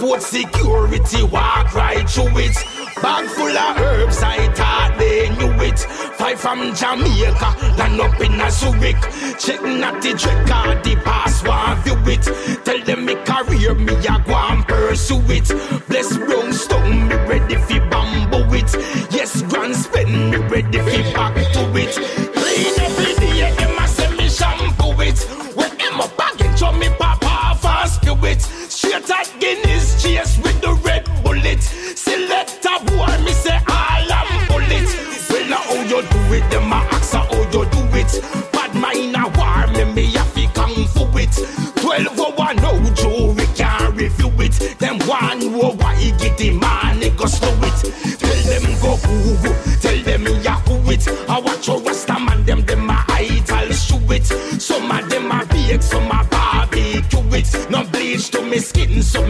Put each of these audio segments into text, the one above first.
security walk right through it. Bag full of herbs, I thought they knew it. Five from Jamaica, land up in a Zurich. Check not the out the boss want view it. Tell them me career, me a go and pursue it. Bless brownstone, me ready fi bamboo it. Yes, grand spend, me ready fi back to it. Clean every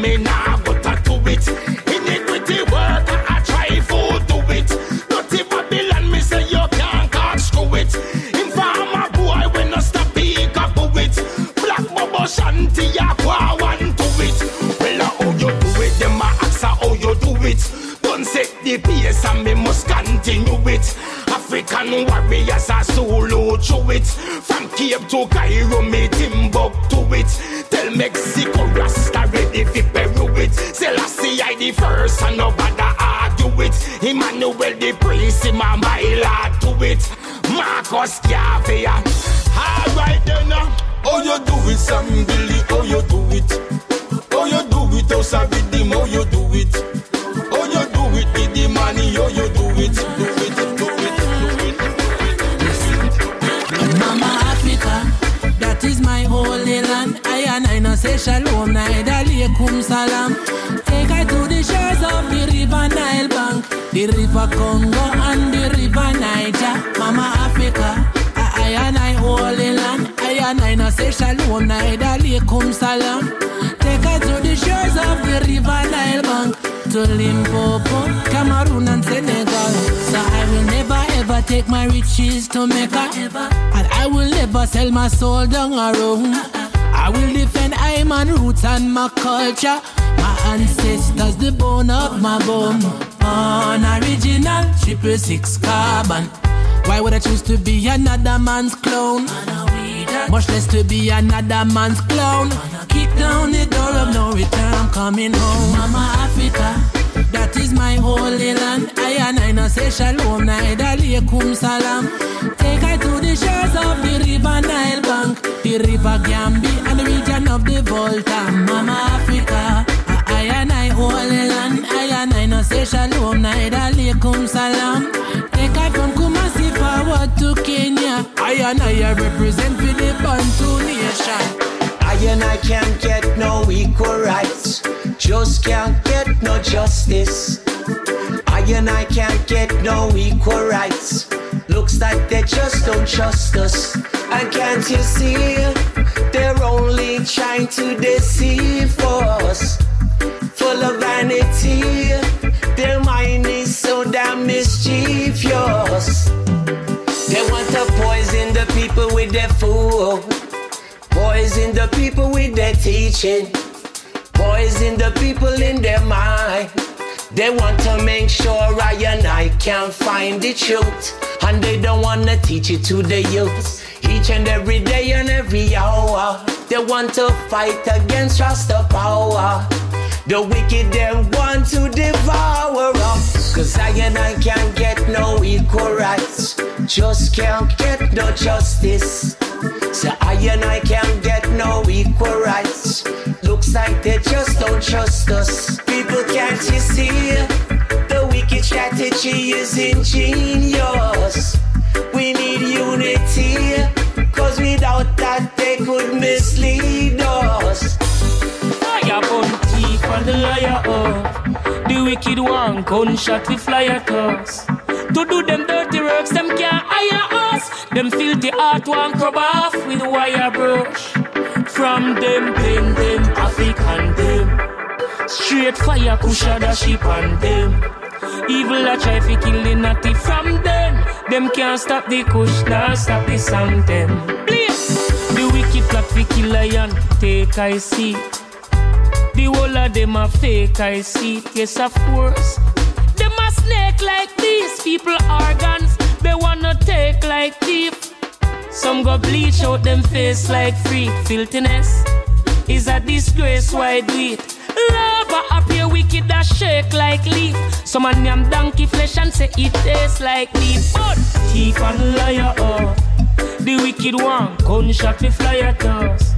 me nah go tattoo it. Iniquity work, I try for do it. Dirty Babylon, me say you can't catch screw it. Informer boy, when no stop pick up it. Black Bobo Shanti, ya qua one to it. Well, how you do it? Them a ask how you do it. Don't set the pace and me must continue it. African warriors are solo through it. From Cape to Cairo, me Timbuktu it. Tell Mexico Rasta ready fi Peru it. Selassie I the first and nobody argue it. Emmanuel the priest, him a my to it. Marcus Garvey. Alright then. uh, How you do it, Sam Billy? How you do it? How you do it, how sabi dim? How you do it? How you do it the money? How you? Do it, do it, say shalom, neither alaikum salam. Take her to the shores of the river Nile bank, the river Congo and the river Niger. Mama Africa, I, I and I holy land. I and I no say shalom, neither alaikum salam. Take her to the shores of the river Nile bank. To Limpopo, Cameroon and Senegal. So I will never ever take my riches to Mecca. And I will never sell my soul down a road. I will defend I roots and my culture. My ancestors, the bone of my bone. On original, triple six carbon. Why would I choose to be another man's clone? Much less to be another man's clown. Kick down the door of no return, I'm coming home. Mama Africa, that is my holy land. I and I no say shalom, neither alaikum salam. Take her to the shores of the river Nile bank, the river Gambia and the region of the Volta. Mama Africa, I, I and I holy land. I and I no say shalom, neither alaikum salam. Take her from Kumasi forward to Kenya. I and I represent for the Bantu nation. I and I can't get no equal rights, just can't I can't get no equal rights. Looks like they just don't trust us. And can't you see? They're only trying to deceive us. Full of vanity, their mind is so damn mischievous. They want to poison the people with their food. Poison the people with their teaching. Poison the people in their mind. They want to make sure I and I can't find the truth. And they don't want to teach it to the youth. Each and every day and every hour. They want to fight against Rasta power. The wicked they want to devour us. Cause I and I can't get no equal rights. Just can't get no justice. So I and I can't get no equal rights. Looks like they just don't trust us. People can't see? Strategy is ingenious. We need unity. Cause without that they could mislead us. Fire thief and the liar up. The wicked one gunshot we fly at us. To do them dirty works, them can't hire us. Them filthy art one crop off with wire brush. From them pen them African them. Straight fire kusha sheep on them. Evil a try fi kill the natty from them. Them can't stop the kush, nah stop the song them. The wicked plot fi kill a lion, take I see. The whole of them a fake, I see yes, of course. Them a snake like these people organs, they wanna take like thief. Some go bleach out them face like free filthiness. Is a disgrace, why do it? Lava appear wicked that shake like leaf. Some man yam donkey flesh and say it tastes like beef. But thief and liar, oh. The wicked one, gunshot we fly at us.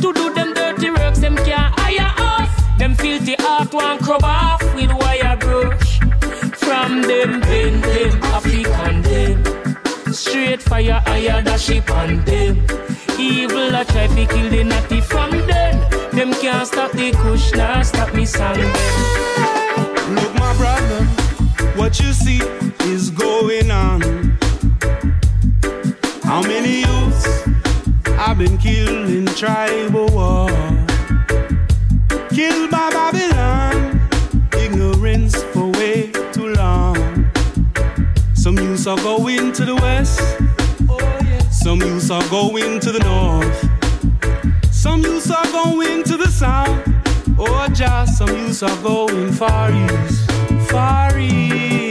To do them dirty works, them can't hire us. Them filthy heart one crop off with wire brush. From them pen, them African them. Straight fire, higher the ship on them. Evil a try to kill the natty from them. Them can't stop the kush, nah stop me song. Look, my brother, what you see is going on. How many youths have been killed in tribal war? Killed by Babylon, ignorance for way too long. Some youths are going to the west, oh, some youths are going to the north, some youths are going to the south, or just some youths are going far east, far east.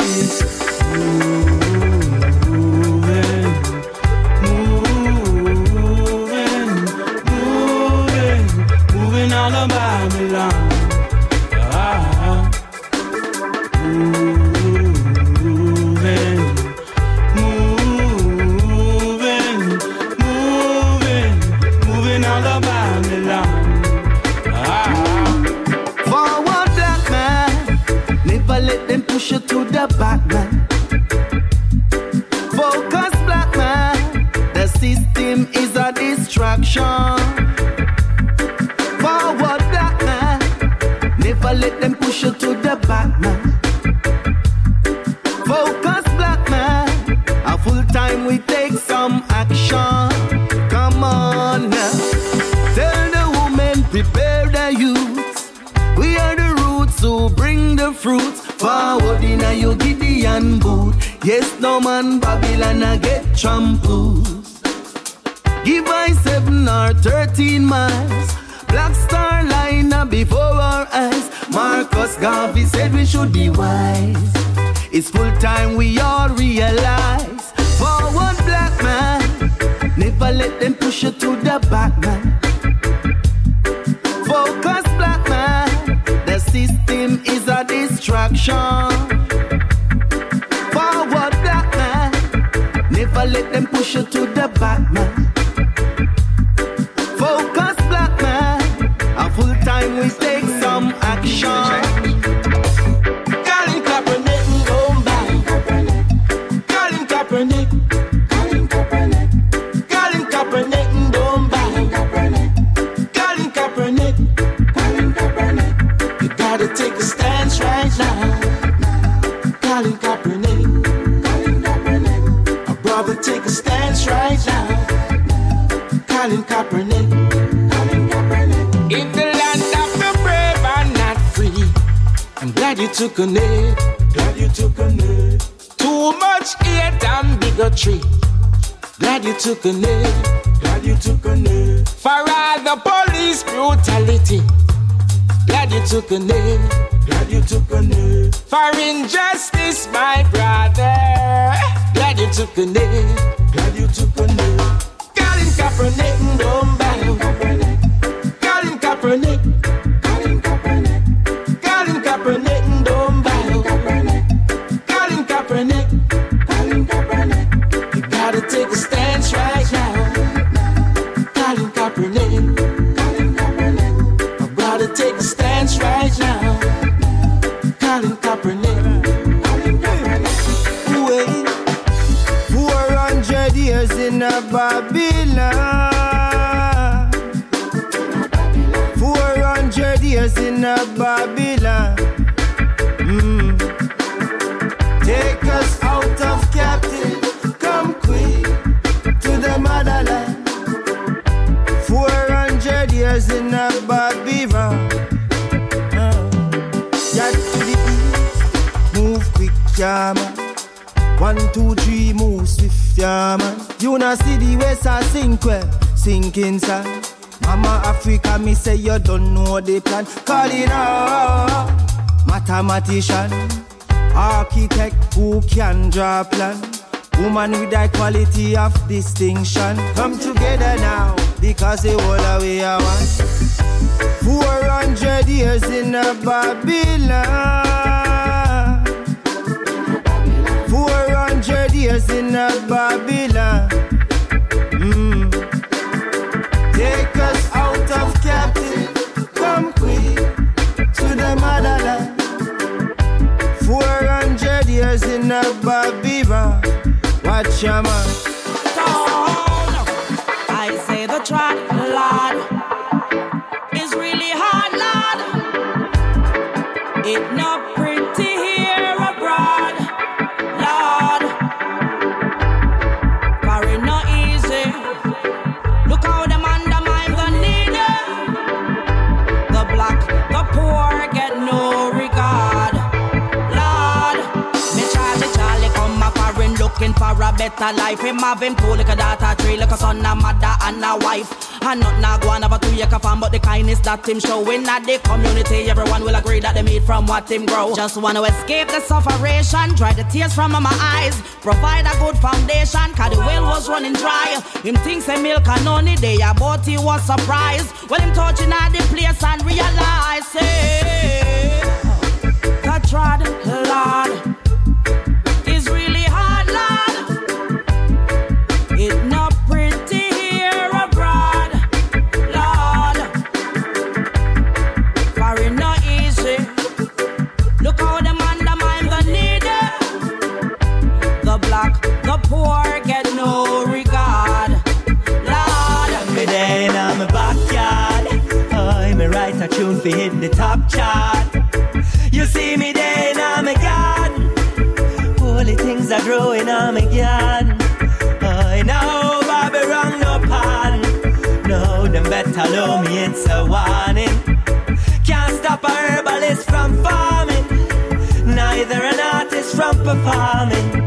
A distraction. Forward, black man. Never let them push you to the back, man. Focus, black man. A full time we take some action. Come on now. Tell the women, prepare the youth. We are the roots who bring the fruits forward in a Gideon boot. Yes, no man, Babylon a get trampled. Give I seven or thirteen miles. Black star line up before our eyes. Marcus Garvey said we should be wise. It's full time we all realize. Forward, black man. Never let them push you to the back, man. Focus, black man. The system is a distraction. Forward, black man. Never let them push you to the back, man. Some took a knee. Glad you took a knee. Too much hate and bigotry. Glad you took a knee. Glad you took a knee. For all the police brutality. Glad you took a knee. Glad you took a knee. For injustice, my brother. Glad you took a knee. Glad you took a knee. Colin Kaepernick, don't. Colin Kaepernick. Colin two, three, move swift, yeah, man. You not see the west, I sink well, sink inside. Mama Africa, me say you don't know the plan. Call it out. Mathematician, architect who can draw plan. Woman with that quality of distinction. Come together now, because the whole away I want. 400 years in a Babylon. Years in a Babylon. Mm. Take us out of captivity. Come quick to the motherland. 400 years in a Babylon. Watch your man. A better life. Him having two little daughter, three little son, a mother and a wife. And not now go on have a two acre farm, but the kindness that him showing at the community, everyone will agree that they made from what him grow. Just wanna escape the sufferation, dry the tears from my eyes, provide a good foundation, cause the well was running dry. Him thinks a milk and only day, but he was surprised. Well, him touching at the place and realize, hey, that trod, Lord. The black, the poor get no regard, Lord. Me there in my backyard. Oh, me write a tune for hit the top chart. You see me there in my garden. Holy things are growing on my garden. Oh, now Bobby wrong no pan. No, them better know me, it's a warning. Can't stop a herbalist from farming. Neither an artist from performing.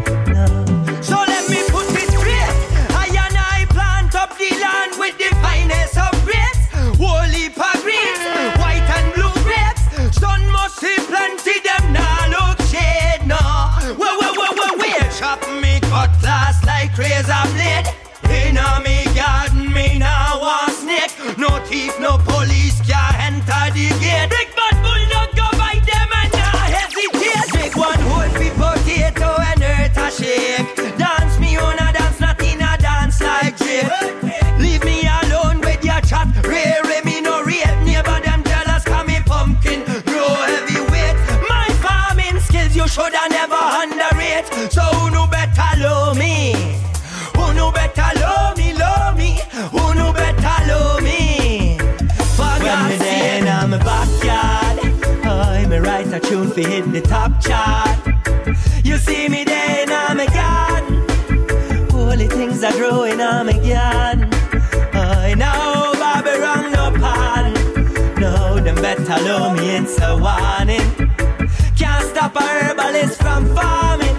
Tune for hit the top chart. You see me there in garden, holy things are growing on my garden. I know Bobby wrong no pan. No, them better love me, it's a warning. Can't stop a herbalist from farming,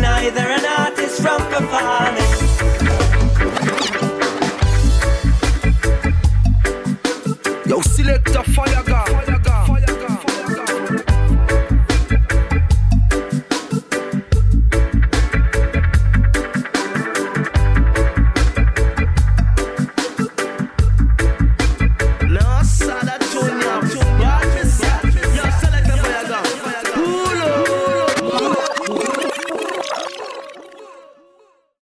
neither an artist from performing. Yo, select a fire